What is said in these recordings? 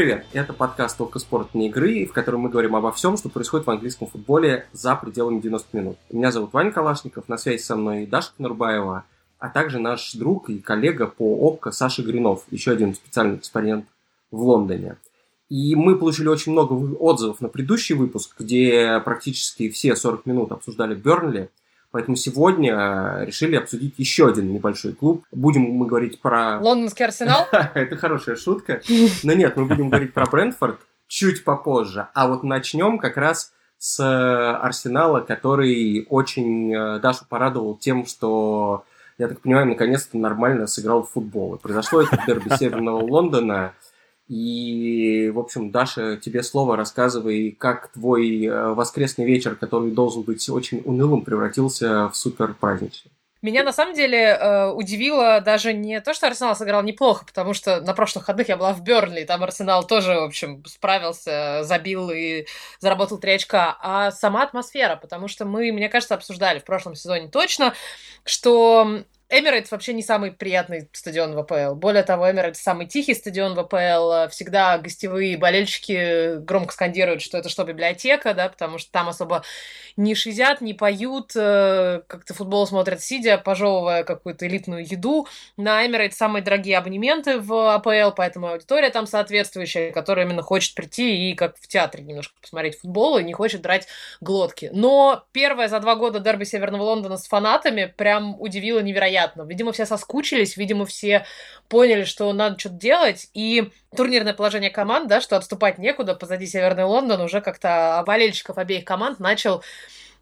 привет! Это подкаст «Только спорт не игры», в котором мы говорим обо всем, что происходит в английском футболе за пределами 90 минут. Меня зовут Ваня Калашников, на связи со мной Даша Конурбаева, а также наш друг и коллега по ОПКО Саша Гринов, еще один специальный корреспондент в Лондоне. И мы получили очень много отзывов на предыдущий выпуск, где практически все 40 минут обсуждали Бернли, Поэтому сегодня э, решили обсудить еще один небольшой клуб. Будем мы говорить про... Лондонский Арсенал? Это хорошая шутка. Но нет, мы будем говорить про Брентфорд чуть попозже. А вот начнем как раз с э, Арсенала, который очень э, Дашу порадовал тем, что, я так понимаю, наконец-то нормально сыграл в футбол. И произошло это в дерби Северного Лондона. И, в общем, Даша, тебе слово, рассказывай, как твой э, воскресный вечер, который должен быть очень унылым, превратился в супер праздничный. Меня на самом деле э, удивило даже не то, что Арсенал сыграл неплохо, потому что на прошлых выходных я была в Бернли, там Арсенал тоже, в общем, справился, забил и заработал 3 очка, а сама атмосфера, потому что мы, мне кажется, обсуждали в прошлом сезоне точно, что Эмирейтс вообще не самый приятный стадион в АПЛ. Более того, Эмирейтс самый тихий стадион в АПЛ. Всегда гостевые болельщики громко скандируют, что это что, библиотека, да, потому что там особо не шизят, не поют, э, как-то футбол смотрят сидя, пожевывая какую-то элитную еду. На Эмирейтс самые дорогие абонементы в АПЛ, поэтому аудитория там соответствующая, которая именно хочет прийти и как в театре немножко посмотреть футбол и не хочет драть глотки. Но первое за два года дерби Северного Лондона с фанатами прям удивило невероятно непонятно. Видимо, все соскучились, видимо, все поняли, что надо что-то делать, и турнирное положение команд, да, что отступать некуда, позади Северный Лондон уже как-то болельщиков обеих команд начал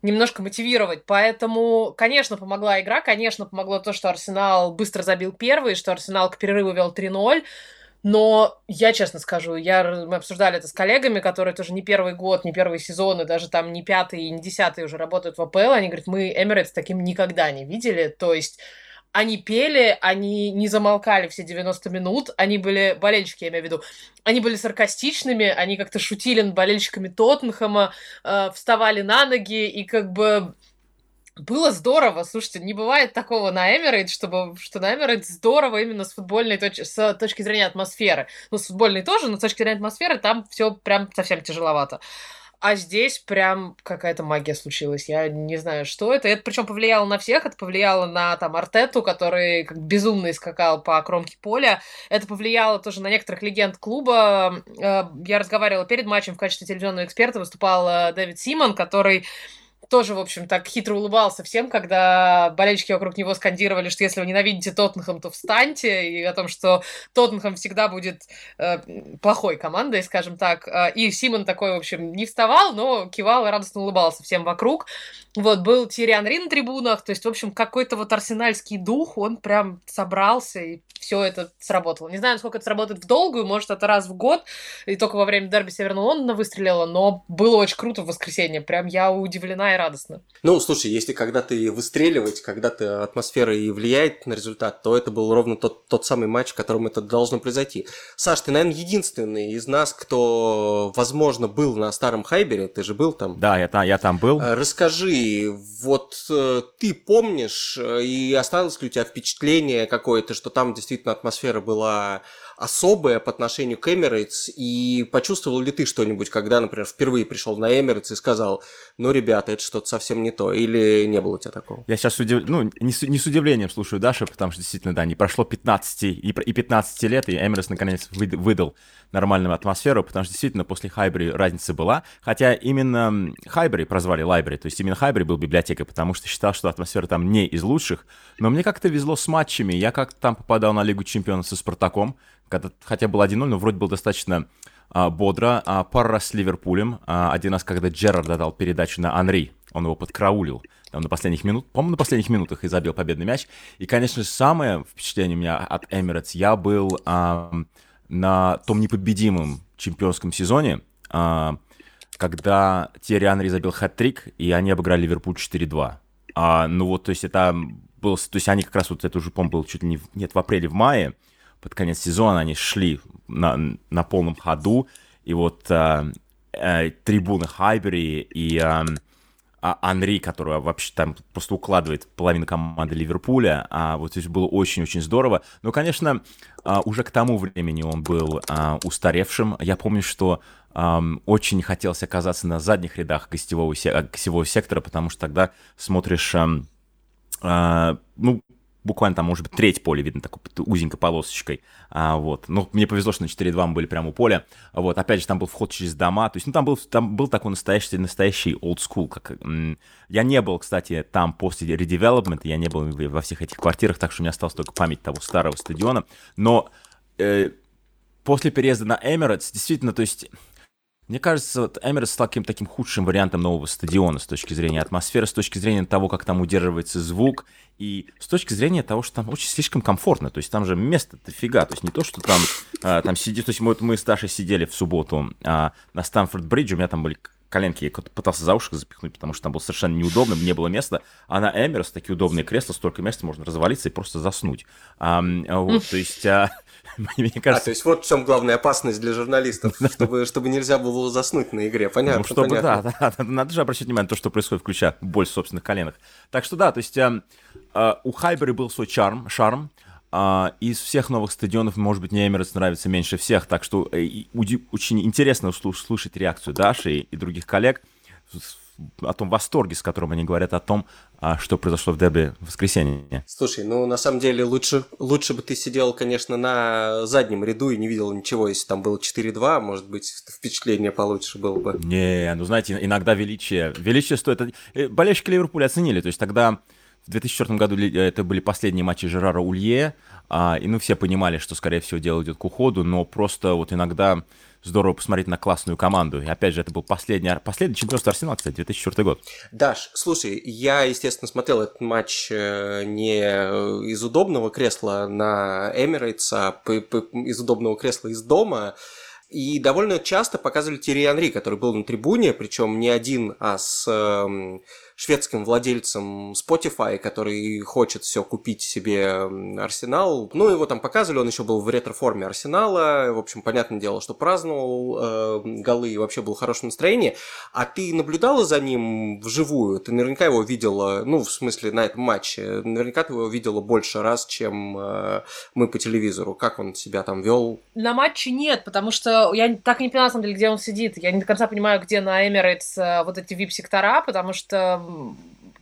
немножко мотивировать. Поэтому, конечно, помогла игра, конечно, помогло то, что Арсенал быстро забил первый, что Арсенал к перерыву вел 3-0. Но я честно скажу, я, мы обсуждали это с коллегами, которые тоже не первый год, не первый сезон, и даже там не пятый и не десятый уже работают в АПЛ. Они говорят, мы Эмирейтс таким никогда не видели. То есть они пели, они не замолкали все 90 минут, они были, болельщики, я имею в виду, они были саркастичными, они как-то шутили над болельщиками Тоттенхэма, э, вставали на ноги, и как бы было здорово, слушайте, не бывает такого на Эмирейт, чтобы, что на Эмирейт здорово именно с футбольной точки, с точки зрения атмосферы. Ну, с футбольной тоже, но с точки зрения атмосферы там все прям совсем тяжеловато. А здесь прям какая-то магия случилась. Я не знаю, что это. Это причем повлияло на всех. Это повлияло на там Артету, который как безумно скакал по кромке поля. Это повлияло тоже на некоторых легенд клуба. Э, я разговаривала перед матчем в качестве телевизионного эксперта. Выступал Дэвид Симон, который тоже, в общем, так хитро улыбался всем, когда болельщики вокруг него скандировали, что если вы ненавидите Тоттенхэм, то встаньте, и о том, что Тоттенхэм всегда будет э, плохой командой, скажем так. Э, и Симон такой, в общем, не вставал, но кивал и радостно улыбался всем вокруг. Вот, был Тириан Ри на трибунах, то есть, в общем, какой-то вот арсенальский дух, он прям собрался, и все это сработало. Не знаю, насколько это сработает в долгую, может, это раз в год, и только во время дерби Северного Лондона выстрелило, но было очень круто в воскресенье, прям я удивлена и радостно. Ну, слушай, если когда ты выстреливать, когда ты атмосфера и влияет на результат, то это был ровно тот, тот самый матч, в котором это должно произойти. Саш, ты, наверное, единственный из нас, кто, возможно, был на старом Хайбере, ты же был там. Да, я, я там был. А, расскажи, вот э, ты помнишь, э, и осталось ли у тебя впечатление какое-то, что там действительно атмосфера была особое по отношению к Эмирейтс, и почувствовал ли ты что-нибудь, когда, например, впервые пришел на Эмирейтс и сказал, ну, ребята, это что-то совсем не то, или не было у тебя такого? Я сейчас удив... ну, не с, не с удивлением слушаю Дашу, потому что действительно, да, не прошло 15 и, и 15 лет, и Эмирейтс наконец выдал нормальную атмосферу, потому что действительно после Хайбри разница была, хотя именно Хайбри прозвали Лайбри, то есть именно Хайбри был библиотекой, потому что считал, что атмосфера там не из лучших, но мне как-то везло с матчами, я как-то там попадал на Лигу Чемпионов со Спартаком, когда, хотя был 1-0, но вроде был достаточно а, бодро. А, пару раз с Ливерпулем. А, один раз, когда Джерард дал передачу на Анри, он его подкраулил там, на последних минутах, по-моему, на последних минутах и забил победный мяч. И, конечно же, самое впечатление у меня от Эмиратс, я был а, на том непобедимом чемпионском сезоне, а, когда Терри Анри забил хэт-трик, и они обыграли Ливерпуль 4-2. А, ну вот, то есть это был, то есть они как раз вот это уже, по-моему, было чуть ли не, нет, в апреле-в мае, под конец сезона они шли на, на полном ходу, и вот э, э, трибуны Хайбери и э, а Анри, который вообще там просто укладывает половину команды Ливерпуля, а вот здесь было очень-очень здорово. Но, конечно, а, уже к тому времени он был а, устаревшим. Я помню, что очень хотелось оказаться на задних рядах гостевого, гостевого сектора, потому что тогда смотришь, ну, буквально там, может быть, треть поля видно такой узенькой полосочкой, а, вот. Но мне повезло, что на 4-2 мы были прямо у поля, вот. Опять же, там был вход через дома, то есть, ну, там был, там был такой настоящий, настоящий old school, как... Я не был, кстати, там после редевелопмента, я не был во всех этих квартирах, так что у меня осталась только память того старого стадиона, но э, после переезда на Эмиратс, действительно, то есть мне кажется, вот Эмирс стал каким-то таким худшим вариантом нового стадиона с точки зрения атмосферы, с точки зрения того, как там удерживается звук, и с точки зрения того, что там очень слишком комфортно. То есть там же место-то фига. То есть не то, что там, а, там сидит... То есть мы, мы с Дашей сидели в субботу а, на Стамфорд-Бридже, у меня там были коленки, я пытался за ушко запихнуть, потому что там было совершенно неудобно, не было места. А на Эмирс такие удобные кресла, столько места, можно развалиться и просто заснуть. А, вот, то есть... А, Мне кажется... А, то есть вот в чем главная опасность для журналистов, чтобы, чтобы нельзя было заснуть на игре, понятно? Ну, чтобы, понятно. Да, да, надо же обращать внимание на то, что происходит, включая боль в собственных коленах. Так что да, то есть э, э, у Хайбери был свой чарм, шарм, Uh, из всех новых стадионов, может быть, мне Эмиратс нравится меньше всех, так что э, очень интересно услышать реакцию Даши и, и других коллег о том восторге, с которым они говорят о том, а, что произошло в дерби в воскресенье. Слушай, ну на самом деле лучше, лучше бы ты сидел, конечно, на заднем ряду и не видел ничего, если там было 4-2, может быть, впечатление получше было бы. Не, ну знаете, иногда величие, величие стоит... Э, болельщики Ливерпуля оценили, то есть тогда в 2004 году это были последние матчи Жерара Улье, а, и ну все понимали, что, скорее всего, дело идет к уходу, но просто вот иногда здорово посмотреть на классную команду. И опять же, это был последний, последний чемпионство Арсенала, кстати, 2004 год. Даш, слушай, я, естественно, смотрел этот матч э, не из удобного кресла на Эмирейтс, а из удобного кресла из дома. И довольно часто показывали Терри Анри, который был на трибуне, причем не один, а с эм, шведским владельцем Spotify, который хочет все купить себе Арсенал. Ну, его там показывали, он еще был в ретро-форме Арсенала. В общем, понятное дело, что праздновал э, голы и вообще был в хорошем настроении. А ты наблюдала за ним вживую? Ты наверняка его видела, ну, в смысле, на этом матче. Наверняка ты его видела больше раз, чем э, мы по телевизору. Как он себя там вел? На матче нет, потому что я так не поняла, на самом деле, где он сидит. Я не до конца понимаю, где на Эмирейтс вот эти вип-сектора, потому что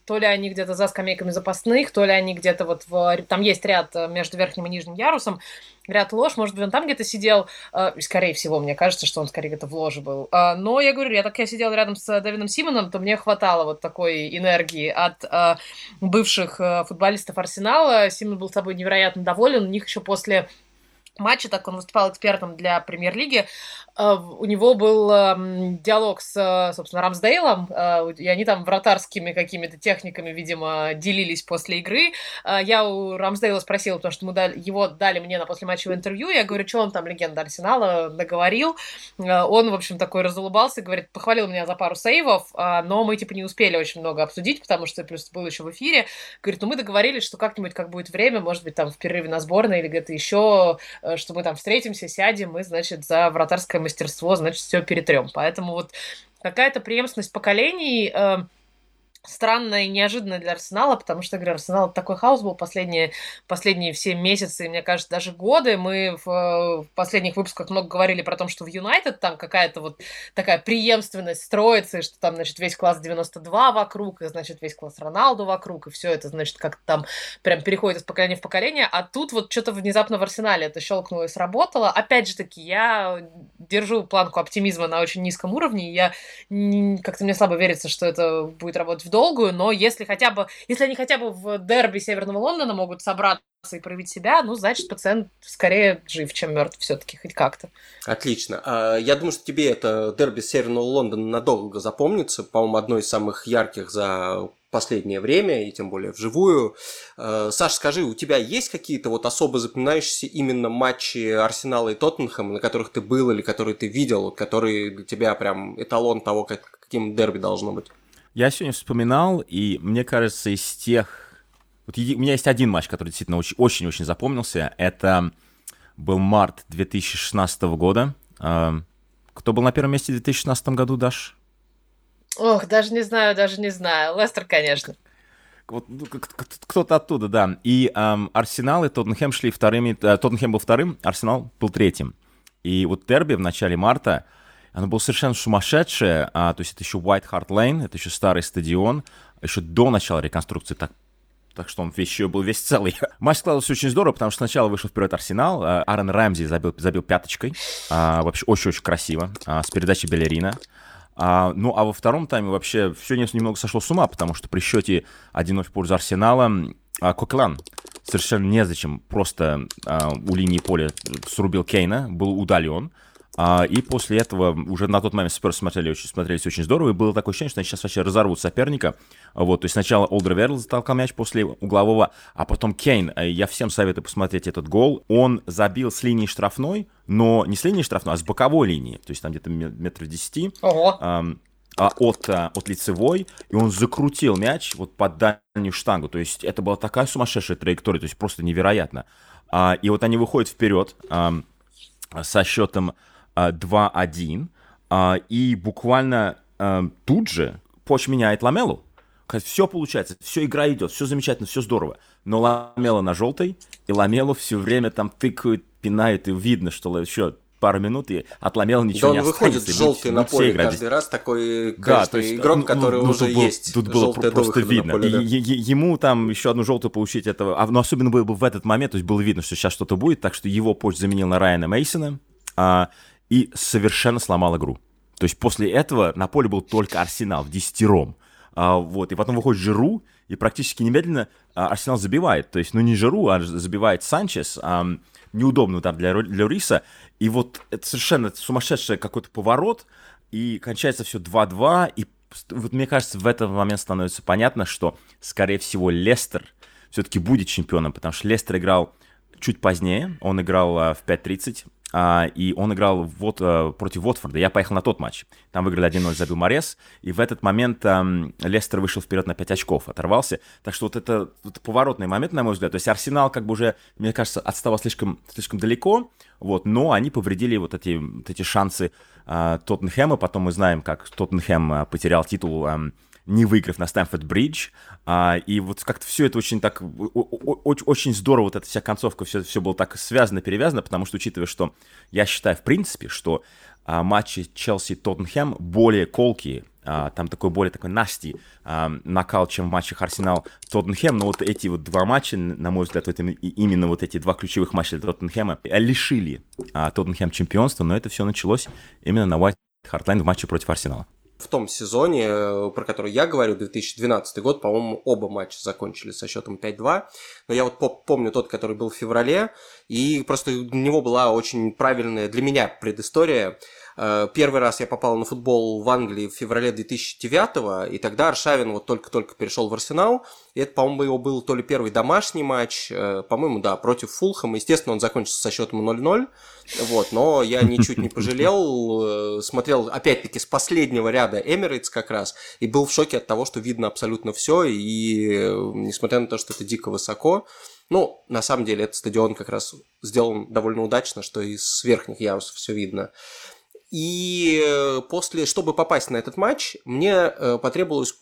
то ли они где-то за скамейками запасных, то ли они где-то вот в... Там есть ряд э, между верхним и нижним ярусом, ряд лож, может быть, он там где-то сидел, э, скорее всего, мне кажется, что он скорее где-то в ложе был. Э, но я говорю, я так я сидел рядом с Дэвидом Симоном, то мне хватало вот такой энергии от бывших футболистов Арсенала. Симон был с собой невероятно доволен, у них еще после матче, так он выступал экспертом для премьер-лиги, э, у него был эм, диалог с, собственно, Рамсдейлом, э, и они там вратарскими какими-то техниками, видимо, делились после игры. Э, я у Рамсдейла спросила, потому что мы дали, его дали мне на послематчевое интервью, я говорю, что он там, легенда Арсенала, договорил. Он, в общем, такой разулыбался, говорит, похвалил меня за пару сейвов, но мы, типа, не успели очень много обсудить, потому что плюс был еще в эфире. Говорит, ну мы договорились, что как-нибудь, как будет время, может быть, там в перерыве на сборной или где-то еще Э, что мы там встретимся, сядем, мы, значит, за вратарское мастерство, значит, все перетрем. Поэтому вот какая-то преемственность поколений э, странно и неожиданно для Арсенала, потому что, говорю, Арсенал такой хаос был последние, последние все месяцы, мне кажется, даже годы. Мы в, в последних выпусках много говорили про то, что в Юнайтед там какая-то вот такая преемственность строится, и что там, значит, весь класс 92 вокруг, и, значит, весь класс Роналду вокруг, и все это, значит, как-то там прям переходит из поколения в поколение, а тут вот что-то внезапно в Арсенале это щелкнуло и сработало. Опять же таки, я держу планку оптимизма на очень низком уровне, и я как-то мне слабо верится, что это будет работать в долгую, но если хотя бы, если они хотя бы в дерби Северного Лондона могут собраться и проявить себя, ну, значит, пациент скорее жив, чем мертв все-таки, хоть как-то. Отлично. А, я думаю, что тебе это дерби Северного Лондона надолго запомнится. По-моему, одно из самых ярких за последнее время, и тем более вживую. А, Саш, скажи, у тебя есть какие-то вот особо запоминающиеся именно матчи Арсенала и Тоттенхэма, на которых ты был или которые ты видел, которые для тебя прям эталон того, как, каким дерби должно быть? Я сегодня вспоминал, и мне кажется, из тех... Вот у меня есть один матч, который действительно очень-очень запомнился. Это был март 2016 года. А, кто был на первом месте в 2016 году, Даш? Ох, даже не знаю, даже не знаю. Лестер, конечно. Вот ну, кто-то оттуда, да. И эм, Арсенал и Тоттенхэм шли вторыми. Э, Тоттенхэм был вторым, Арсенал был третьим. И вот Дерби в начале марта, оно было совершенно сумасшедшее. А, то есть это еще White Hart Lane, это еще старый стадион, еще до начала реконструкции так так что он весь еще был весь целый. Матч складывался очень здорово, потому что сначала вышел вперед Арсенал, а, Аарон Рэмзи забил, забил пяточкой, а, вообще очень-очень красиво, а, с передачей Белерина. А, ну, а во втором тайме вообще все немного сошло с ума, потому что при счете 1-0 в пользу Арсенала а, Коклан совершенно незачем просто а, у линии поля срубил Кейна, был удален. А, и после этого уже на тот момент Спurs смотрели очень, смотрелись очень здорово, и было такое ощущение, что они сейчас вообще разорвут соперника. Вот, то есть сначала Олдерверл затолкал мяч после углового, а потом Кейн. Э, я всем советую посмотреть этот гол. Он забил с линии штрафной, но не с линии штрафной, а с боковой линии, то есть там где-то метров десяти. Ого. А, от, а, от лицевой, и он закрутил мяч вот под дальнюю штангу. То есть это была такая сумасшедшая траектория, то есть просто невероятно. И вот они выходят вперед со счетом 2-1, и буквально тут же Поч меняет Ламелу. Все получается, все игра идет, все замечательно, все здорово. Но Ламела на желтой, и Ламелу все время там тыкают, пинают, и видно, что еще пару минут и отломел ничего да не он выходит желтый на поле каждый раз, такой, да, то есть, игрок, ну, который ну, уже был, есть. Тут было просто видно. Поле, да. и, ему там еще одну желтую получить этого, а, но особенно было бы в этот момент, то есть было видно, что сейчас что-то будет, так что его поч заменил на Райана Мейсона а, и совершенно сломал игру. То есть после этого на поле был только Арсенал в десятером. А, вот, и потом выходит Жиру, и практически немедленно а, Арсенал забивает. То есть, ну не Жиру, а забивает Санчес. А, неудобно там для, для Риса. И вот это совершенно сумасшедший какой-то поворот, и кончается все 2-2, и вот мне кажется, в этот момент становится понятно, что, скорее всего, Лестер все-таки будет чемпионом, потому что Лестер играл чуть позднее, он играл а, в 5.30, а, и он играл вот, а, против Уотфорда. Я поехал на тот матч. Там выиграли 1-0, забил Морес, и в этот момент а, Лестер вышел вперед на 5 очков, оторвался. Так что вот это, это поворотный момент, на мой взгляд. То есть Арсенал как бы уже, мне кажется, отставал слишком, слишком далеко, вот, но они повредили вот эти, вот эти шансы а, Тоттенхэма. Потом мы знаем, как Тоттенхэм а, потерял титул а, не выиграв на Стэнфорд-Бридж. А, и вот как-то все это очень так, очень здорово, вот эта вся концовка, все, все было так связано, перевязано, потому что, учитывая, что я считаю, в принципе, что а, матчи Челси-Тоттенхэм более колкие, а, там такой более такой насти а, накал, чем в матчах Арсенал-Тоттенхэм, но вот эти вот два матча, на мой взгляд, вот именно вот эти два ключевых матча для Тоттенхэма лишили а, Тоттенхэм чемпионства, но это все началось именно на White Lane в матче против Арсенала в том сезоне, э, про который я говорю, 2012 год, по-моему, оба матча закончили со счетом 5-2. Но я вот помню тот, который был в феврале, и просто у него была очень правильная для меня предыстория. Э, первый раз я попал на футбол в Англии в феврале 2009 и тогда Аршавин вот только-только перешел в Арсенал. И это, по-моему, его был то ли первый домашний матч, э, по-моему, да, против Фулхэма. Естественно, он закончился со счетом 0-0. Вот, но я ничуть не пожалел. Э, смотрел, опять-таки, с последнего ряда Эмирейтс как раз. И был в шоке от того, что видно абсолютно все. И несмотря на то, что это дико высоко, ну, на самом деле, этот стадион как раз сделан довольно удачно, что из верхних ярусов все видно. И э, после, чтобы попасть на этот матч, мне э, потребовалось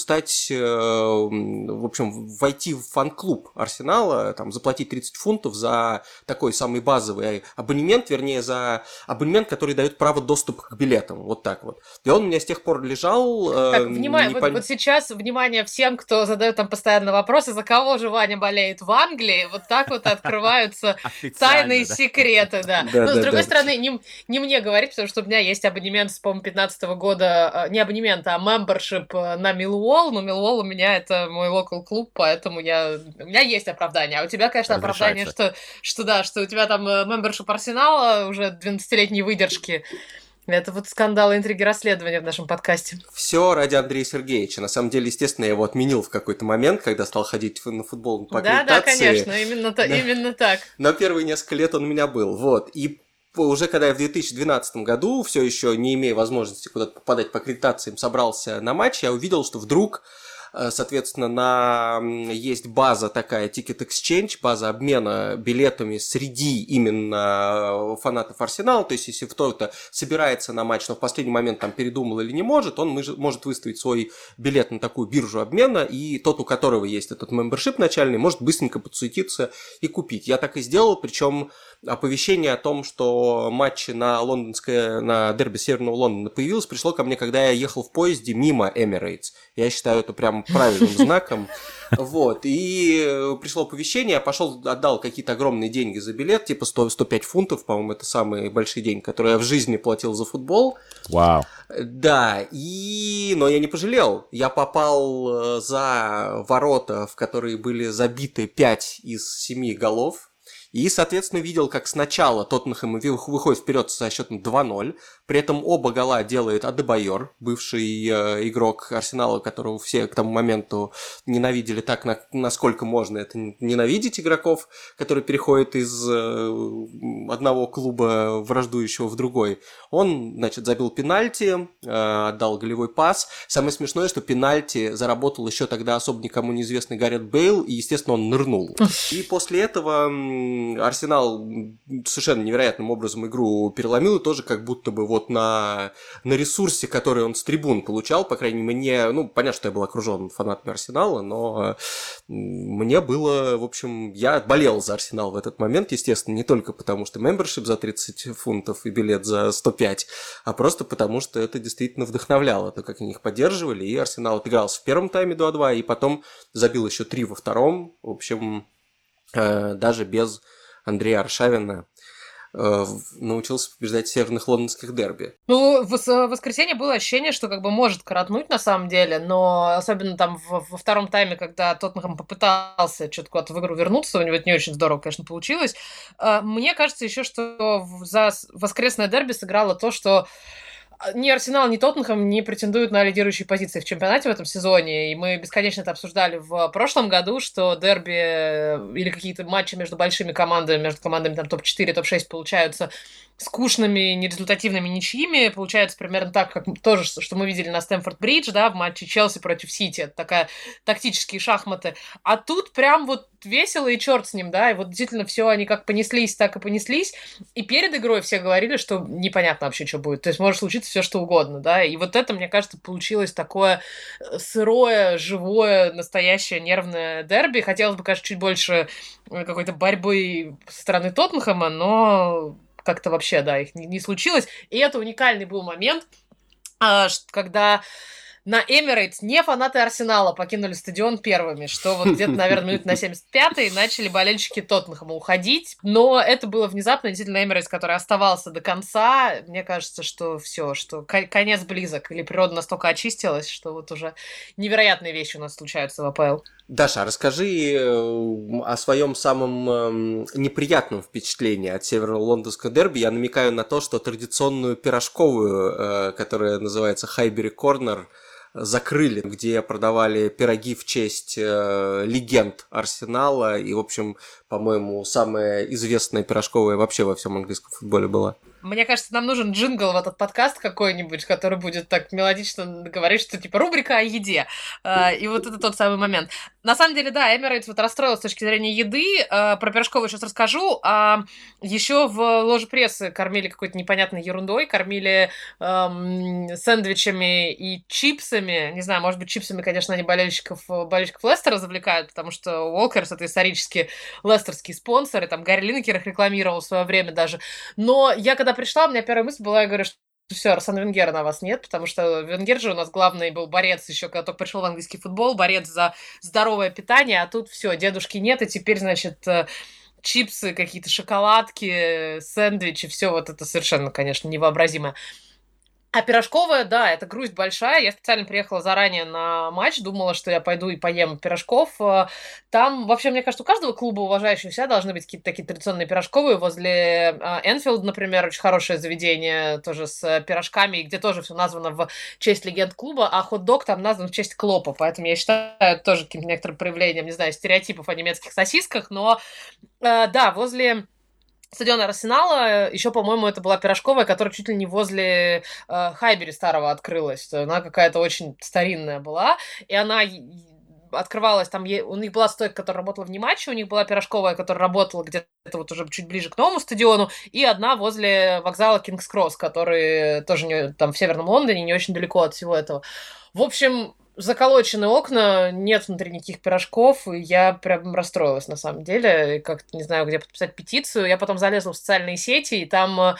стать, э, в общем, войти в фан-клуб Арсенала, там, заплатить 30 фунтов за такой самый базовый абонемент, вернее, за абонемент, который дает право доступа к билетам, вот так вот. И он у меня с тех пор лежал. Так, внимание, вот, вот сейчас, внимание всем, кто задает там постоянно вопросы, за кого же Ваня болеет в Англии, вот так вот открываются тайные секреты, да. Но, с другой стороны, не мне говорить, потому что у меня есть абонемент с, по-моему, 15 года, а, не абонемент, а мембершип э, на Милуол, но Милуол у меня это мой локал клуб, поэтому я, у меня есть оправдание. А у тебя, конечно, оправдание, что, что да, что у тебя там мембершип Арсенала уже 12-летней выдержки. Это вот скандалы, интриги, расследования в нашем подкасте. Все ради Андрея Сергеевича. На самом деле, естественно, я его отменил в какой-то момент, когда стал ходить на футбол по Да, да, конечно, именно, да. именно так. Но первые несколько лет он у меня был. Вот. И уже когда я в 2012 году, все еще не имея возможности куда-то попадать по аккредитациям, собрался на матч, я увидел, что вдруг соответственно, на... есть база такая Ticket Exchange, база обмена билетами среди именно фанатов Арсенала. То есть, если кто-то собирается на матч, но в последний момент там передумал или не может, он может выставить свой билет на такую биржу обмена, и тот, у которого есть этот мембершип начальный, может быстренько подсуетиться и купить. Я так и сделал, причем оповещение о том, что матч на лондонское, на дерби Северного Лондона появилось, пришло ко мне, когда я ехал в поезде мимо Emirates. Я считаю это прям правильным знаком. Вот, и пришло оповещение, я пошел, отдал какие-то огромные деньги за билет, типа 100, 105 фунтов, по-моему, это самый большой день, который я в жизни платил за футбол. Вау. Да, и... но я не пожалел. Я попал э, за ворота, в которые были забиты 5 из 7 голов. И, соответственно, видел, как сначала Тоттенхэм выходит вперед со счетом 2-0, при этом оба гола делает Адебайор, бывший э, игрок Арсенала, которого все к тому моменту ненавидели так, на, насколько можно это ненавидеть игроков, которые переходят из э, одного клуба враждующего в другой. Он, значит, забил пенальти, э, отдал голевой пас. Самое смешное, что пенальти заработал еще тогда особо никому неизвестный Гаррет Бейл, и, естественно, он нырнул. И после этого Арсенал совершенно невероятным образом игру переломил, и тоже как будто бы вот на, на ресурсе, который он с трибун получал, по крайней мере, мне, ну, понятно, что я был окружен фанатами Арсенала, но мне было, в общем, я болел за Арсенал в этот момент, естественно, не только потому, что мембершип за 30 фунтов и билет за 105, а просто потому, что это действительно вдохновляло, то, как они их поддерживали, и Арсенал отыгрался в первом тайме 2-2, и потом забил еще 3 во втором, в общем, э, даже без Андрея Аршавина э, научился побеждать северных лондонских дерби. Ну, в воскресенье было ощущение, что как бы может коротнуть на самом деле, но особенно там во, втором тайме, когда Тоттенхэм попытался что-то куда-то в игру вернуться, у него это не очень здорово, конечно, получилось. Э, мне кажется еще, что за воскресное дерби сыграло то, что ни Арсенал, ни Тоттенхэм не претендуют на лидирующие позиции в чемпионате в этом сезоне. И мы бесконечно это обсуждали в прошлом году, что дерби э, или какие-то матчи между большими командами, между командами там топ-4, топ-6 получаются скучными, нерезультативными ничьими. Получается примерно так, как тоже, что мы видели на Стэнфорд-Бридж, да, в матче Челси против Сити. Это такая тактические шахматы. А тут прям вот весело и черт с ним, да, и вот действительно все они как понеслись, так и понеслись. И перед игрой все говорили, что непонятно вообще, что будет. То есть может случиться все что угодно, да. И вот это, мне кажется, получилось такое э, сырое, живое, настоящее нервное дерби. Хотелось бы, конечно, чуть больше э, какой-то борьбы со стороны Тоттенхэма, но как-то вообще, да, их не, не случилось. И это уникальный был момент, а, когда на Эмирейтс не фанаты Арсенала покинули стадион первыми, что вот где-то, наверное, минут на 75-й начали болельщики Тоттенхэма уходить. Но это было внезапно. Действительно, Эмирейтс, который оставался до конца, мне кажется, что все, что конец близок. Или природа настолько очистилась, что вот уже невероятные вещи у нас случаются в АПЛ. Даша, расскажи э, о своем самом эм, неприятном впечатлении от северо-лондонского дерби. Я намекаю на то, что традиционную пирожковую, э, которая называется Хайбери Корнер, закрыли, где продавали пироги в честь э, легенд Арсенала. И, в общем, по-моему, самая известная пирожковая вообще во всем английском футболе была. Мне кажется, нам нужен джингл в этот подкаст какой-нибудь, который будет так мелодично говорить, что типа рубрика о еде. Uh, и вот это тот самый момент. На самом деле, да, Эмирейтс вот расстроил с точки зрения еды. Uh, про пирожковую сейчас расскажу. А еще в ложе прессы кормили какой-то непонятной ерундой. Кормили um, сэндвичами и чипсами. Не знаю, может быть, чипсами, конечно, они болельщиков, болельщиков Лестера завлекают, потому что Уолкерс — это исторически лестерский спонсор, и там Гарри Линкер их рекламировал в свое время даже. Но я когда пришла, у меня первая мысль была, я говорю, что все, Арсен Венгера на вас нет, потому что Венгер же у нас главный был борец еще, когда только пришел в английский футбол, борец за здоровое питание, а тут все, дедушки нет, и теперь, значит, э, чипсы, какие-то шоколадки, сэндвичи, все вот это совершенно, конечно, невообразимое. А пирожковая, да, это грусть большая. Я специально приехала заранее на матч, думала, что я пойду и поем пирожков. Э, там, вообще, мне кажется, у каждого клуба уважающего себя должны быть какие-то такие традиционные пирожковые. Возле Энфилд, например, очень хорошее заведение тоже с пирожками, где тоже все названо в честь легенд клуба, а хот-дог там назван в честь Клопа. Поэтому я считаю это тоже каким-то некоторым проявлением, не знаю, стереотипов о немецких сосисках. Но, э, да, возле стадион Арсенала, еще, по-моему, это была пирожковая, которая чуть ли не возле э, Хайбери старого открылась. Она какая-то очень старинная была, и она открывалась, там у них была стойка, которая работала в Нематче, у них была пирожковая, которая работала где-то вот уже чуть ближе к новому стадиону, и одна возле вокзала Кингс Кросс, который тоже не, там в Северном Лондоне, не очень далеко от всего этого. В общем, заколочены окна, нет внутри никаких пирожков, и я прям расстроилась на самом деле, как-то не знаю, где подписать петицию. Я потом залезла в социальные сети, и там, э,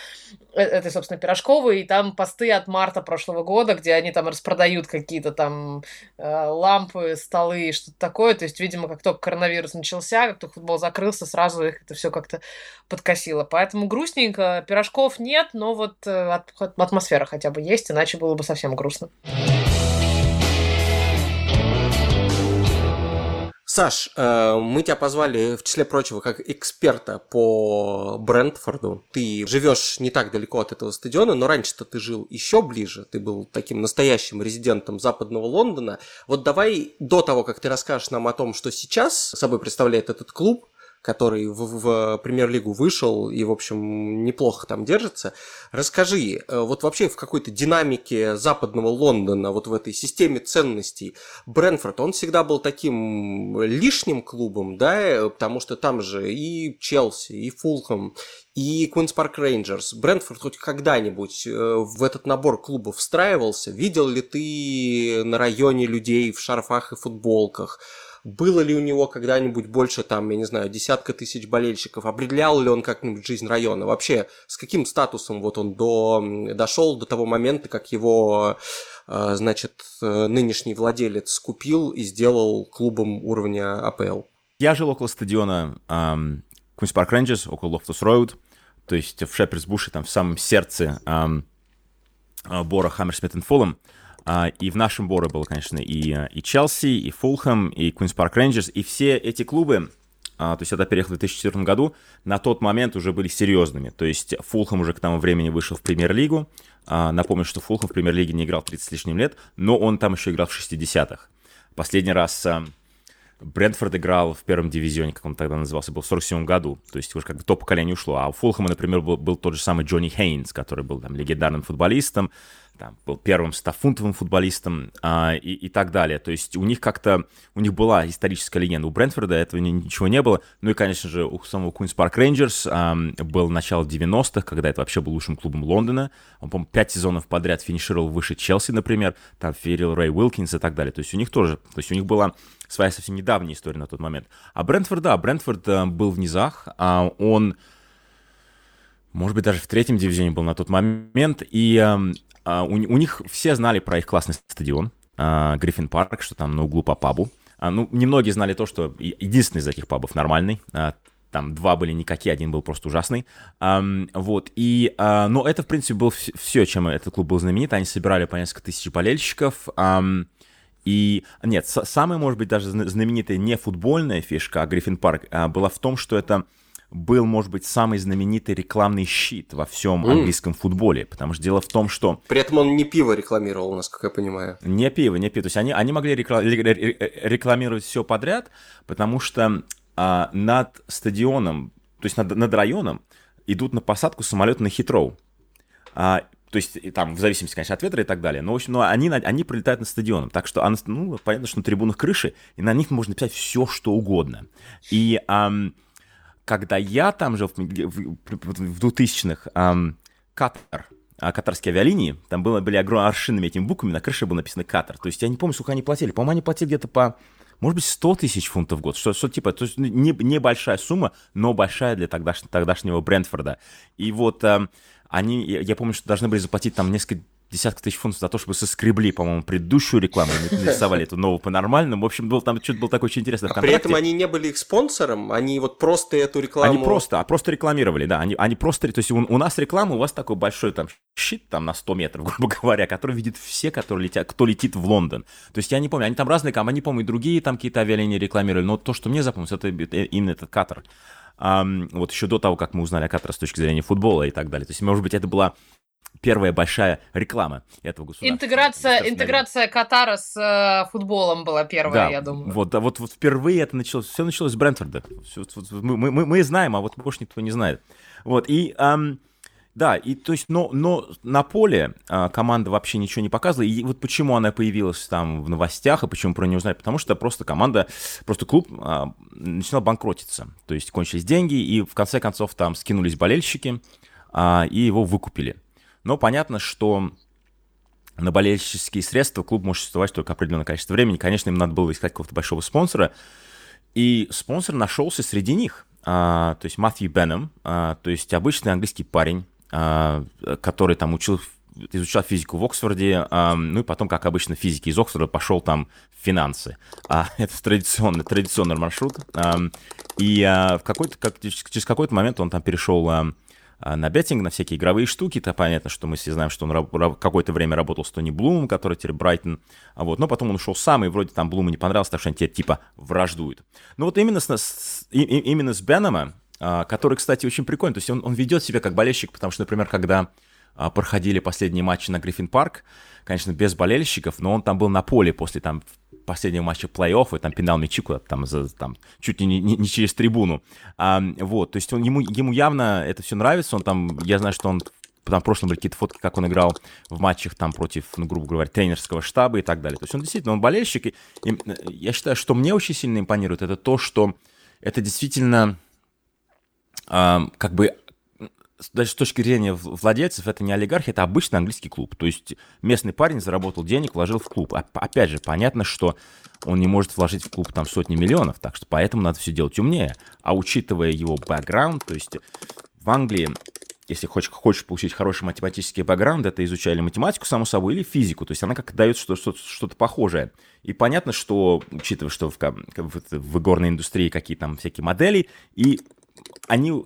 э, это, собственно, пирожковые, и там посты от марта прошлого года, где они там распродают какие-то там э, лампы, столы и что-то такое. То есть, видимо, как только коронавирус начался, как только футбол закрылся, сразу их это все как-то подкосило. Поэтому грустненько, пирожков нет, но вот атмосфера хотя бы есть, иначе было бы совсем грустно. Саш, э, мы тебя позвали, в числе прочего, как эксперта по Брентфорду. Ты живешь не так далеко от этого стадиона, но раньше-то ты жил еще ближе. Ты был таким настоящим резидентом западного Лондона. Вот давай до того, как ты расскажешь нам о том, что сейчас собой представляет этот клуб, который в, в премьер-лигу вышел и, в общем, неплохо там держится. Расскажи, э, вот вообще в какой-то динамике западного Лондона, вот в этой системе ценностей, Брентфорд, он всегда был таким лишним клубом, да, э, потому что там же и Челси, и Фулхэм, и Куинс Парк Рейнджерс. Брентфорд хоть когда-нибудь э, в этот набор клубов встраивался? Видел ли ты на районе людей в шарфах и футболках? Было ли у него когда-нибудь больше, там, я не знаю, десятка тысяч болельщиков, определял ли он как-нибудь жизнь района, вообще с каким статусом вот он до, дошел до того момента, как его, э, значит, э, нынешний владелец купил и сделал клубом уровня АПЛ? Я жил около стадиона Куинс Парк Рейнджерс, около Лофтус Роуд, то есть в Шеперс Буше, там в самом сердце эм, borough Хаммерсмит и Фулхэм. Э, и в нашем borough е было, конечно, и, и Челси, и Фулхэм, и Куинс Парк Рейнджерс, и все эти клубы, э, то есть я переехал в 2004 году, на тот момент уже были серьезными. То есть Фулхэм уже к тому времени вышел в премьер-лигу. Э, напомню, что Фулхэм в премьер-лиге не играл 30 с лишним лет, но он там еще играл в 60-х. Последний раз Брентфорд играл в первом дивизионе, как он тогда назывался, был в 47 году. То есть уже как бы то поколение ушло. А у Фулхэма, например, был, был тот же самый Джонни Хейнс, который был там легендарным футболистом, там, был первым стафунтовым футболистом а, и, и так далее. То есть у них как-то, у них была историческая легенда. У Брентфорда этого ничего не было. Ну и, конечно же, у самого Queen's Park Rangers а, был начало 90-х, когда это вообще был лучшим клубом Лондона. Он, по-моему, пять сезонов подряд финишировал выше Челси, например. Там ферил Рэй Уилкинс и так далее. То есть у них тоже, то есть у них была своя совсем недавняя история на тот момент. А Брентфорд, да, Брентфорд а, был в низах. А, он может быть, даже в третьем дивизионе был на тот момент, и а, у, у них все знали про их классный стадион, а, Гриффин Парк, что там на углу по пабу. А, ну, немногие знали то, что единственный из этих пабов нормальный. Там два были никакие, один был просто ужасный. вот, и... но это, в принципе, было все, чем этот клуб был знаменит. Они собирали по несколько тысяч болельщиков. И нет, самая, может быть, даже знаменитая не футбольная фишка а Гриффин Парк была в том, что это был, может быть, самый знаменитый рекламный щит во всем mm. английском футболе. Потому что дело в том, что... При этом он не пиво рекламировал, насколько я понимаю. Не пиво, не пиво. То есть они, они могли рекламировать все подряд, потому что а, над стадионом, то есть над, над районом идут на посадку самолеты на Хитроу. А, то есть там в зависимости, конечно, от ветра и так далее, но, в общем, но они, они прилетают на стадионом, так что, ну, понятно, что на трибунах крыши, и на них можно писать все, что угодно. И ам, когда я там жил в, в, в 2000-х, эм, Катар, а, катарские авиалинии, там было, были огромные аршинными этими буквами, на крыше было написано Катар. То есть я не помню, сколько они платили. По-моему, они платили где-то по, может быть, 100 тысяч фунтов в год. Что, что типа, то есть не, небольшая сумма, но большая для тогдаш, тогдашнего Брентфорда. И вот э, они, я, я помню, что должны были заплатить там несколько десятка тысяч фунтов за то, чтобы соскребли, по-моему, предыдущую рекламу, нарисовали эту новую по-нормальному. В общем, был, там что-то было такое очень интересное. А при этом они не были их спонсором, они вот просто эту рекламу... Они просто, а просто рекламировали, да, они, они просто, то есть у, у нас реклама, у вас такой большой там щит там на 100 метров, грубо говоря, который видит все, которые летят, кто летит в Лондон. То есть я не помню, они там разные компании, не помню, другие там какие-то авиалинии рекламировали, но то, что мне запомнилось, это именно этот Катар. Um, вот еще до того, как мы узнали о Катаре с точки зрения футбола и так далее. То есть, может быть, это была первая большая реклама этого государства. Интеграция, интеграция Катара с э, футболом была первая, да, я думаю. Вот, да, вот, вот впервые это началось, все началось с Брентфорда. Все, вот, мы, мы, мы знаем, а вот больше никто не знает. Вот, и... Эм, да, и то есть, но, но на поле а, команда вообще ничего не показывала. И вот почему она появилась там в новостях, и почему про нее узнали, потому что просто команда, просто клуб а, начинал банкротиться. То есть кончились деньги, и в конце концов там скинулись болельщики, а, и его выкупили. Но понятно, что на болельщические средства клуб может существовать только определенное количество времени. Конечно, им надо было искать какого-то большого спонсора. И спонсор нашелся среди них. А, то есть Матthew Беннем, а, то есть обычный английский парень, а, который там учил изучал физику в Оксфорде, ну и потом, как обычно, физики из Оксфорда пошел там в финансы. А, это традиционный, традиционный маршрут. и в какой-то, как, через какой-то момент он там перешел на беттинг, на всякие игровые штуки. Это понятно, что мы все знаем, что он какое-то время работал с Тони Блумом, который теперь Брайтон. А вот, но потом он ушел сам, и вроде там Блуму не понравилось, так что они теперь типа враждуют. Ну вот именно с, с, именно с Бенома а, который, кстати, очень прикольный. То есть он, он ведет себя как болельщик, потому что, например, когда а, проходили последние матчи на Гриффин Парк, конечно, без болельщиков, но он там был на поле после там последнего матча плей-офф, и там пинал мячи куда-то там, за, там чуть ли не, не, не через трибуну. А, вот, то есть он, ему, ему явно это все нравится, он там, я знаю, что он там в прошлом были какие-то фотки, как он играл в матчах там против, ну, грубо говоря, тренерского штаба и так далее. То есть он действительно, он болельщик, и, и я считаю, что мне очень сильно импонирует, это то, что это действительно как бы даже с точки зрения владельцев, это не олигархи, это обычный английский клуб. То есть местный парень заработал денег, вложил в клуб. А, опять же, понятно, что он не может вложить в клуб там сотни миллионов, так что поэтому надо все делать умнее. А учитывая его бэкграунд, то есть в Англии, если хочешь, хочешь получить хороший математический бэкграунд, это изучали математику, само собой, или физику. То есть она как дает что-то, что-то похожее. И понятно, что, учитывая, что в, в, в игорной индустрии какие там всякие модели, и они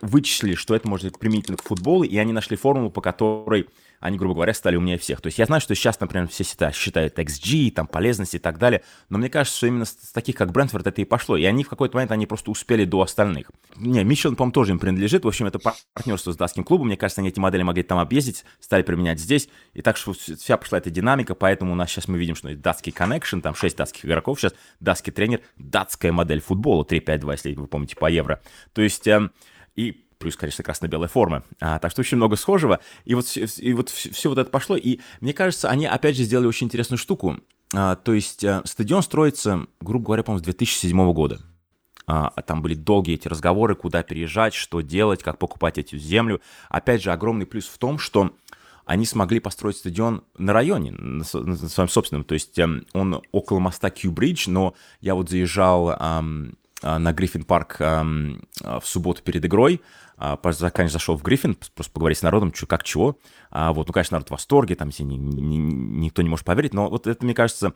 вычислили, что это может быть применительно к футболу, и они нашли формулу, по которой они, грубо говоря, стали умнее всех. То есть я знаю, что сейчас, например, все считают XG, там, полезность и так далее, но мне кажется, что именно с таких, как Брентфорд, это и пошло. И они в какой-то момент, они просто успели до остальных. Не, Мичелин, по-моему, тоже им принадлежит. В общем, это партнерство с датским клубом. Мне кажется, они эти модели могли там объездить, стали применять здесь. И так что вся пошла эта динамика, поэтому у нас сейчас мы видим, что датский коннекшн, там 6 датских игроков сейчас, датский тренер, датская модель футбола 3-5-2, если вы помните, по евро. То есть, э, и плюс, конечно, красно-белая форма. А, так что очень много схожего. И вот, и вот все вот это пошло. И мне кажется, они опять же сделали очень интересную штуку. А, то есть а, стадион строится, грубо говоря, по-моему, с 2007 года. А, там были долгие эти разговоры, куда переезжать, что делать, как покупать эту землю. Опять же, огромный плюс в том, что они смогли построить стадион на районе, на, своем собственном. То есть эм, он около моста Кью-Бридж, но я вот заезжал эм, на Гриффин Парк эм, в субботу перед игрой, а, конечно, зашел в Гриффин, просто поговорить с народом, что, как чего. А, вот, ну, конечно, народ в восторге, там все, ни, ни, никто не может поверить, но вот это, мне кажется,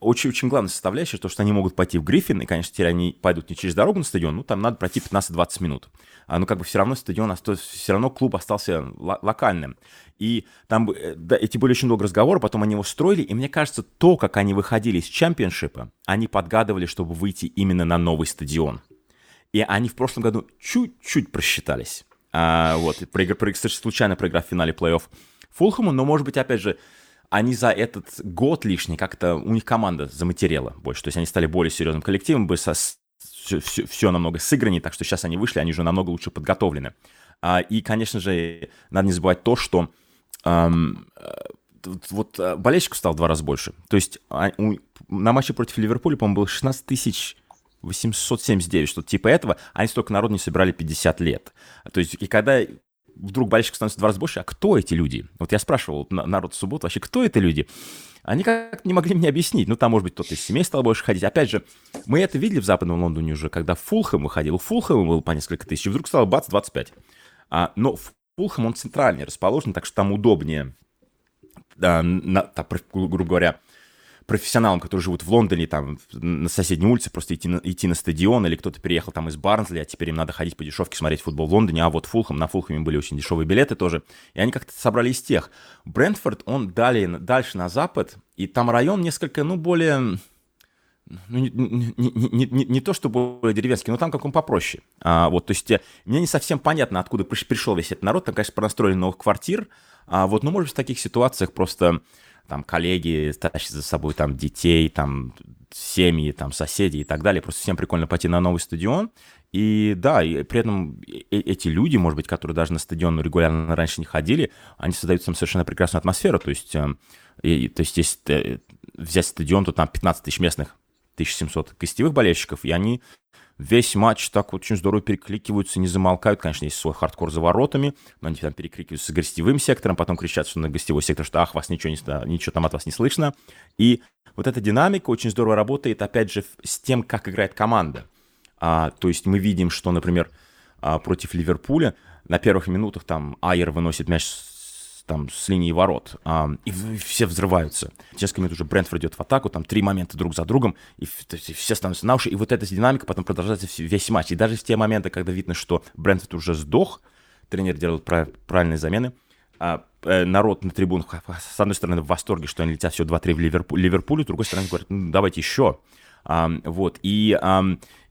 очень-очень главная составляющая, то, что они могут пойти в Гриффин, и, конечно, теперь они пойдут не через дорогу на стадион, ну, там надо пройти 15-20 минут. А, ну, как бы все равно стадион, все равно клуб остался локальным. И там э, да, эти были очень много разговоров, потом они его строили, и мне кажется, то, как они выходили из чемпионшипа, они подгадывали, чтобы выйти именно на новый стадион. И они в прошлом году чуть-чуть просчитались. А, вот, проигр, проигр, случайно проиграв в финале плей-офф Фулхэму, но, может быть, опять же, они за этот год лишний как-то, у них команда заматерела больше, то есть они стали более серьезным коллективом, бы со, все, все, все намного сыграннее, так что сейчас они вышли, они уже намного лучше подготовлены. А, и, конечно же, надо не забывать то, что эм, вот а, болельщиков стало в два раза больше. То есть а, на матче против Ливерпуля, по-моему, было 16 тысяч 879, что-то типа этого, они столько народу не собирали 50 лет. То есть, и когда вдруг болельщиков становится в два раза больше, а кто эти люди? Вот я спрашивал народ в субботу, вообще, кто это люди? Они как не могли мне объяснить. Ну, там, может быть, кто-то из семей стал больше ходить. Опять же, мы это видели в Западном Лондоне уже, когда Фулхэм выходил. У Фулхэма было по несколько тысяч, вдруг стало бац, 25. А, но Фулхэм, он центральнее расположен, так что там удобнее, да, на, так, грубо говоря, профессионалам, которые живут в Лондоне, там, на соседней улице, просто идти на, идти на стадион, или кто-то переехал там из Барнсли, а теперь им надо ходить по дешевке смотреть футбол в Лондоне, а вот Фулхэм, на Фулхэме были очень дешевые билеты тоже, и они как-то собрали из тех. Брентфорд, он далее, дальше на запад, и там район несколько, ну, более... Ну, не, не, не, не, то, что более деревенский, но там как он попроще. А, вот, то есть э, мне не совсем понятно, откуда пришел весь этот народ. Там, конечно, пронастроили новых квартир, А вот, ну, может в таких ситуациях просто там коллеги тащат за собой там детей, там семьи, там соседи и так далее. Просто всем прикольно пойти на новый стадион. И да, и при этом эти люди, может быть, которые даже на стадион регулярно раньше не ходили, они создают там совершенно прекрасную атмосферу. То есть, э, и, то есть если взять стадион, то там 15 тысяч местных, 1700 гостевых болельщиков, и они весь матч так очень здорово перекликиваются, не замолкают. Конечно, есть свой хардкор за воротами, но они там перекликиваются с гостевым сектором, потом кричат, что на гостевой сектор, что ах, вас ничего, не, ничего там от вас не слышно. И вот эта динамика очень здорово работает, опять же, с тем, как играет команда. А, то есть мы видим, что, например, а, против Ливерпуля на первых минутах там Айер выносит мяч там с линии ворот, а, и все взрываются. Через минут уже Брентфорд идет в атаку, там три момента друг за другом, и все становятся на уши, и вот эта динамика потом продолжается весь матч. И даже в те моменты, когда видно, что Брентфорд уже сдох, тренер делает правильные замены, а, э, народ на трибунах, с одной стороны, в восторге, что они летят все 2-3 в Ливерпуль, Ливерпулю, с другой стороны, говорят, ну, давайте еще. А, вот, и, а,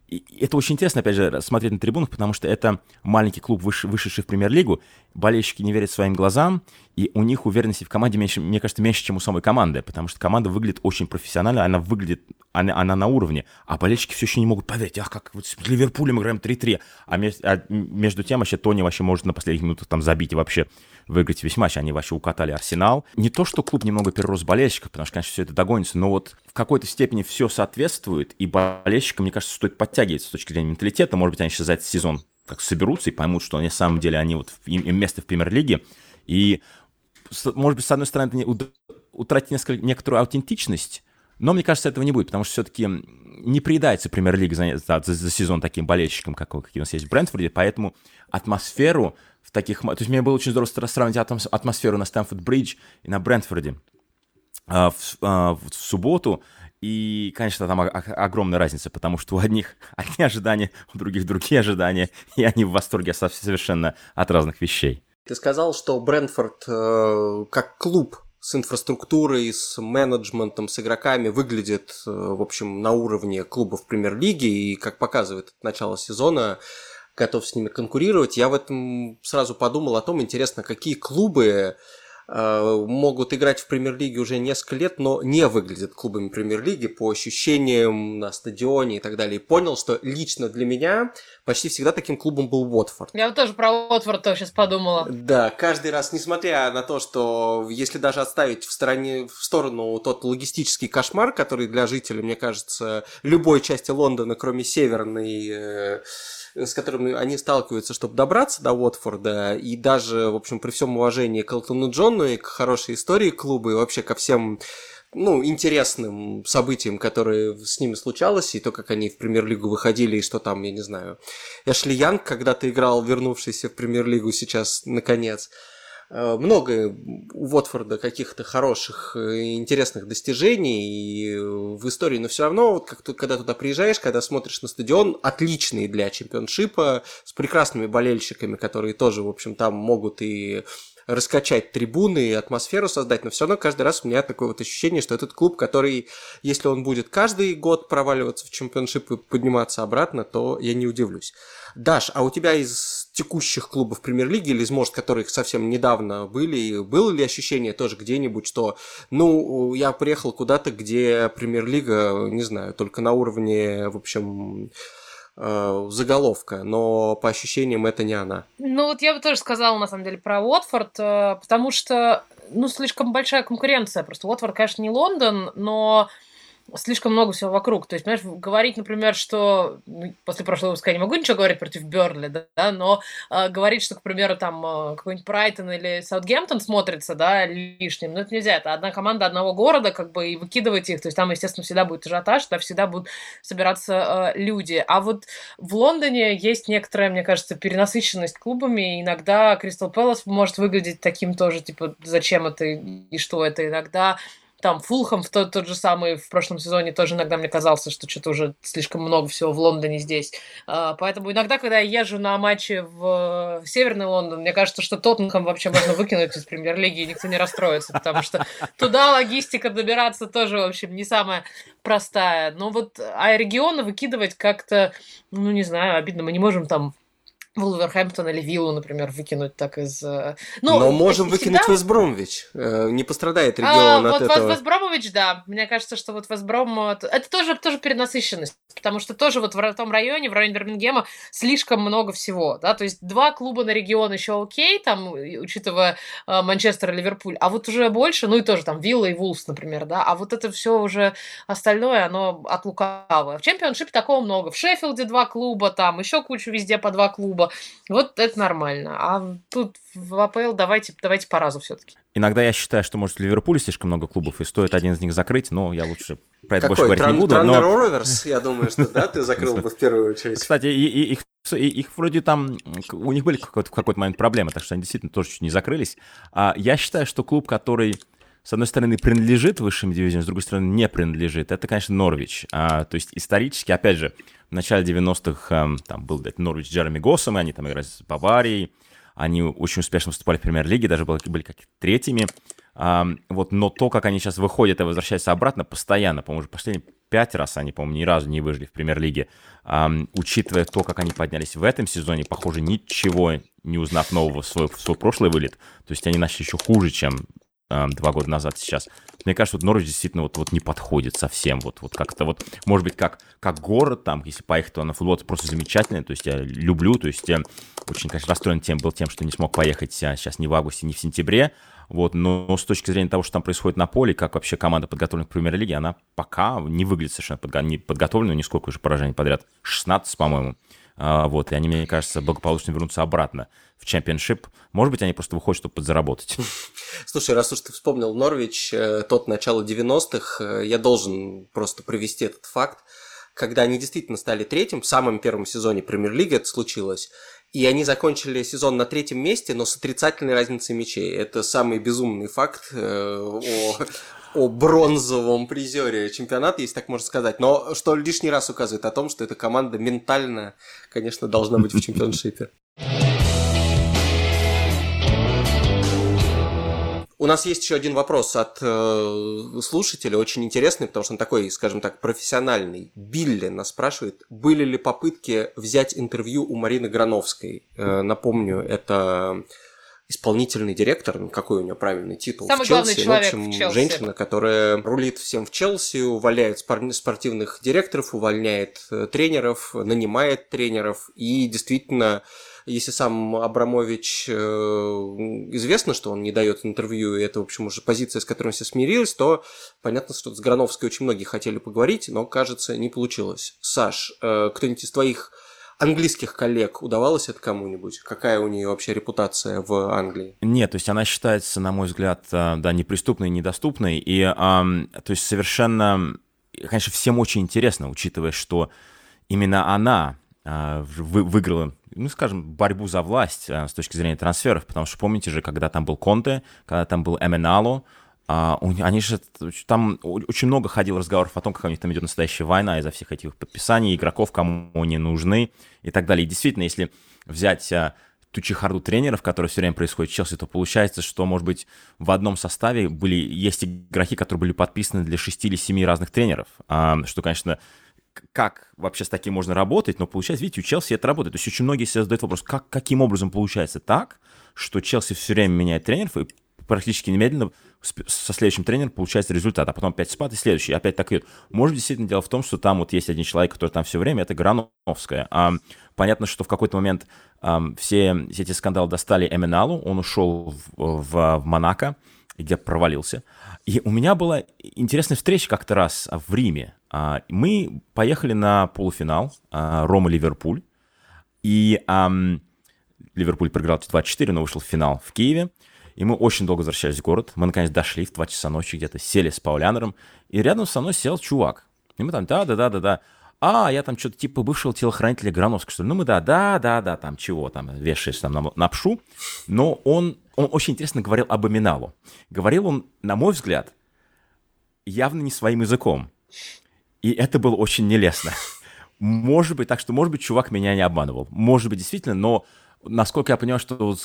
и это очень интересно, опять же, смотреть на трибунах, потому что это маленький клуб, выш, вышедший в премьер-лигу, болельщики не верят своим глазам, и у них уверенности в команде, меньше, мне кажется, меньше, чем у самой команды, потому что команда выглядит очень профессионально, она выглядит, она, она на уровне, а болельщики все еще не могут поверить, ах, как вот с Ливерпулем играем 3-3, а, меж, а между тем вообще Тони вообще может на последних минутах там забить и вообще выиграть весь матч, они вообще укатали Арсенал. Не то, что клуб немного перерос болельщиков, потому что, конечно, все это догонится, но вот в какой-то степени все соответствует, и болельщикам, мне кажется, стоит подтягиваться с точки зрения менталитета, может быть, они сейчас за этот сезон как соберутся и поймут, что на самом деле они вот им место в премьер-лиге, и может быть, с одной стороны, это утратить несколько, некоторую аутентичность, но мне кажется, этого не будет, потому что все-таки не приедается премьер-лига за, за, за сезон таким болельщикам, как, какие у нас есть в Брентфорде, поэтому атмосферу в таких... То есть мне было очень здорово сравнить атмосферу на Стэнфорд-Бридж и на Брентфорде а, в, а, в субботу, и, конечно, там огромная разница, потому что у одних одни ожидания, у других другие ожидания, и они в восторге совершенно от разных вещей. Ты сказал, что Брентфорд э, как клуб с инфраструктурой, с менеджментом, с игроками выглядит, э, в общем, на уровне клубов премьер-лиги, и, как показывает начало сезона, готов с ними конкурировать. Я в этом сразу подумал о том, интересно, какие клубы могут играть в премьер-лиге уже несколько лет, но не выглядят клубами премьер-лиги по ощущениям на стадионе и так далее. И понял, что лично для меня почти всегда таким клубом был Уотфорд. Я вот тоже про Уотфорд тоже сейчас подумала. Да, каждый раз, несмотря на то, что если даже отставить в, стороне, в сторону тот логистический кошмар, который для жителей, мне кажется, любой части Лондона, кроме северной, э, с которыми они сталкиваются, чтобы добраться до Уотфорда, и даже, в общем, при всем уважении к Элтону Джону и к хорошей истории клуба, и вообще ко всем ну, интересным событиям, которые с ними случалось, и то, как они в премьер-лигу выходили, и что там, я не знаю. Эшли Янг когда-то играл, вернувшийся в премьер-лигу сейчас, наконец. Много у Уотфорда каких-то хороших, э, интересных достижений в истории, но все равно, вот как когда туда приезжаешь, когда смотришь на стадион, отличный для чемпионшипа, с прекрасными болельщиками, которые тоже, в общем, там могут и раскачать трибуны и атмосферу создать, но все равно каждый раз у меня такое вот ощущение, что этот клуб, который, если он будет каждый год проваливаться в чемпионшип и подниматься обратно, то я не удивлюсь. Даш, а у тебя из текущих клубов премьер-лиги или из, может, которых совсем недавно были, было ли ощущение тоже где-нибудь, что, ну, я приехал куда-то, где премьер-лига, не знаю, только на уровне, в общем, э, заголовка, но по ощущениям это не она. Ну вот я бы тоже сказала, на самом деле, про Уотфорд, э, потому что, ну, слишком большая конкуренция. Просто Уотфорд, конечно, не Лондон, но слишком много всего вокруг. То есть, понимаешь, говорить, например, что ну, после прошлого выпуска я не могу ничего говорить против Берли, да, да но э, говорить, что, к примеру, там э, какой-нибудь Брайтон или Саутгемптон смотрится, да, лишним, ну, это нельзя. Это одна команда одного города, как бы, и выкидывать их. То есть, там, естественно, всегда будет ажиотаж, да, всегда будут собираться э, люди. А вот в Лондоне есть некоторая, мне кажется, перенасыщенность клубами. Иногда Кристал Пэлас может выглядеть таким тоже, типа, зачем это и что это. Иногда там Фулхам в тот, тот же самый в прошлом сезоне тоже иногда мне казался, что что-то уже слишком много всего в Лондоне здесь. А, поэтому иногда, когда я езжу на матчи в Северный Лондон, мне кажется, что Тоттенхэм вообще можно выкинуть из премьер-лиги, и никто не расстроится, потому что туда логистика добираться тоже, в общем, не самая простая. Но вот а регионы выкидывать как-то, ну, не знаю, обидно. Мы не можем там Вулверхэмптон или Виллу, например, выкинуть так из... Э, ну, Но можем выкинуть всегда... Вестбромвич. Э, не пострадает регион а, от вот этого. Вот Вестбромович, да. Мне кажется, что вот Вестбром... Это тоже, тоже перенасыщенность. Потому что тоже вот в том районе, в районе Бирмингема, слишком много всего, да. То есть два клуба на регион еще окей, там, учитывая э, Манчестер и Ливерпуль. А вот уже больше, ну и тоже там Вилла и Вулс, например, да. А вот это все уже остальное, оно от лукавого. В чемпионшипе такого много. В Шеффилде два клуба, там еще кучу везде по два клуба клуба. Вот это нормально. А тут в АПЛ давайте, давайте по разу все-таки. Иногда я считаю, что, может, в Ливерпуле слишком много клубов, и стоит один из них закрыть, но я лучше про это Какой? больше говорить Тран- не буду. Траннер но... Роверс, я думаю, что да, ты закрыл бы в первую очередь. Кстати, и, и, их, и, их вроде там, у них были какой-то, в какой-то момент проблемы, так что они действительно тоже чуть не закрылись. А я считаю, что клуб, который с одной стороны, принадлежит высшим дивизионам, с другой стороны, не принадлежит. Это, конечно, Норвич. А, то есть исторически, опять же, в начале 90-х а, эм, там был это, Норвич Джереми Госсом, и они там играли с Баварией. Они очень успешно выступали в премьер-лиге, даже были, были как третьими. А, вот, но то, как они сейчас выходят и возвращаются обратно, постоянно, по-моему, уже последние пять раз они, по-моему, ни разу не выжили в премьер-лиге. А, учитывая то, как они поднялись в этом сезоне, похоже, ничего не узнав нового свой, свой прошлый вылет. То есть они начали еще хуже, чем два года назад сейчас. Мне кажется, вот Норвич действительно вот, вот не подходит совсем. Вот, вот как-то вот, может быть, как, как город там, если поехать, то на футбол это просто замечательно. То есть я люблю, то есть я очень, конечно, расстроен тем, был тем, что не смог поехать сейчас ни в августе, ни в сентябре. Вот, но с точки зрения того, что там происходит на поле, как вообще команда подготовлена к премьер-лиге, она пока не выглядит совершенно подго- не подготовлена, нисколько уже поражений подряд. 16, по-моему. А, вот, и они, мне кажется, благополучно вернутся обратно в чемпионшип. Может быть, они просто выходят, чтобы подзаработать. Слушай, раз уж ты вспомнил Норвич, э, тот начало 90-х, э, я должен просто привести этот факт. Когда они действительно стали третьим, в самом первом сезоне премьер-лиги это случилось, и они закончили сезон на третьем месте, но с отрицательной разницей мячей. Это самый безумный факт э, о, о бронзовом призере чемпионата, если так можно сказать. Но что лишний раз указывает о том, что эта команда ментально, конечно, должна быть в чемпионшипе. У нас есть еще один вопрос от э, слушателя, очень интересный, потому что он такой, скажем так, профессиональный. Билли нас спрашивает, были ли попытки взять интервью у Марины Грановской. Э, напомню, это исполнительный директор, ну, какой у нее правильный титул Самый в Челси. Ну, в общем, в Челси. женщина, которая рулит всем в Челси, увольняет спортивных директоров, увольняет э, тренеров, нанимает тренеров и действительно если сам Абрамович э, известно, что он не дает интервью, и это, в общем, уже позиция, с которой все смирились, то понятно, что с Грановской очень многие хотели поговорить, но, кажется, не получилось. Саш, э, кто-нибудь из твоих английских коллег удавалось это кому-нибудь? Какая у нее вообще репутация в Англии? Нет, то есть она считается, на мой взгляд, э, да, неприступной, недоступной, и, эм, то есть совершенно, конечно, всем очень интересно, учитывая, что именно она э, выиграла, ну, скажем, борьбу за власть э, с точки зрения трансферов, потому что помните же, когда там был Конте, когда там был Эминало, а, они же там очень много ходил разговоров о том, как у них там идет настоящая война из-за всех этих подписаний, игроков, кому они нужны и так далее. И действительно, если взять а, ту чехарду тренеров, которая все время происходит в Челси, то получается, что, может быть, в одном составе были, есть игроки, которые были подписаны для шести или семи разных тренеров, а, что, конечно, как вообще с таким можно работать, но получается, видите, у Челси это работает. То есть очень многие себе задают вопрос, как, каким образом получается так, что Челси все время меняет тренеров, и практически немедленно со следующим тренером получается результат, а потом опять спад и следующий, опять так идет. Может, действительно дело в том, что там вот есть один человек, который там все время, это Грановская. А, понятно, что в какой-то момент а, все, все эти скандалы достали Эминалу, он ушел в, в, в Монако, где провалился. И у меня была интересная встреча как-то раз в Риме. А, мы поехали на полуфинал а, Рома-Ливерпуль, и а, Ливерпуль проиграл 2-4, но вышел в финал в Киеве. И мы очень долго возвращались в город. Мы, наконец, дошли в 2 часа ночи где-то, сели с Паулянером, и рядом со мной сел чувак. И мы там, да-да-да-да-да. А, я там что-то типа бывшего телохранителя Грановского, что ли. Ну, мы да, да, да, да, там чего, там вешаешь там на, на пшу. Но он, он очень интересно говорил об Аминалу. Говорил он, на мой взгляд, явно не своим языком. И это было очень нелестно. Может быть, так что, может быть, чувак меня не обманывал. Может быть, действительно, но насколько я понимаю, что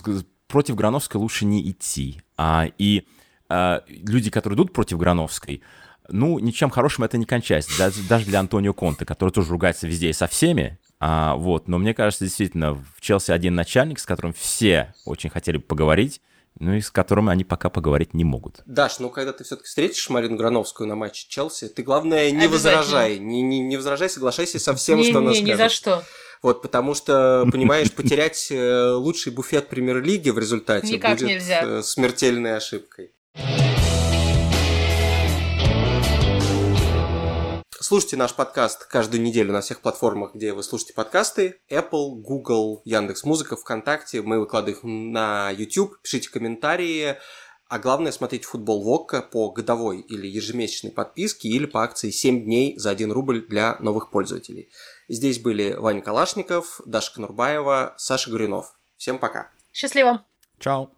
против Грановской лучше не идти. А, и а, люди, которые идут против Грановской, ну, ничем хорошим это не кончается. Даже, даже для Антонио Конте, который тоже ругается везде и со всеми, А, вот, но мне кажется, действительно, в Челси один начальник, с которым все очень хотели бы поговорить, ну и с которым они пока поговорить не могут. Даш, ну когда ты все-таки встретишь Марину Грановскую на матче Челси, ты, главное, не возражай. Не, не, не возражай, соглашайся со всем, не, что она не, скажет. ни за что. Вот, потому что, понимаешь, потерять э, лучший буфет премьер-лиги в результате Никак будет нельзя. э, смертельной ошибкой. Слушайте наш подкаст каждую неделю на всех платформах, где вы слушаете подкасты. Apple, Google, Яндекс Музыка, ВКонтакте. Мы выкладываем их на YouTube. Пишите комментарии. А главное, смотрите футбол Вокка по годовой или ежемесячной подписке или по акции 7 дней за 1 рубль для новых пользователей. Здесь были Ваня Калашников, Даша Конурбаева, Саша Горюнов. Всем пока. Счастливо. Чао.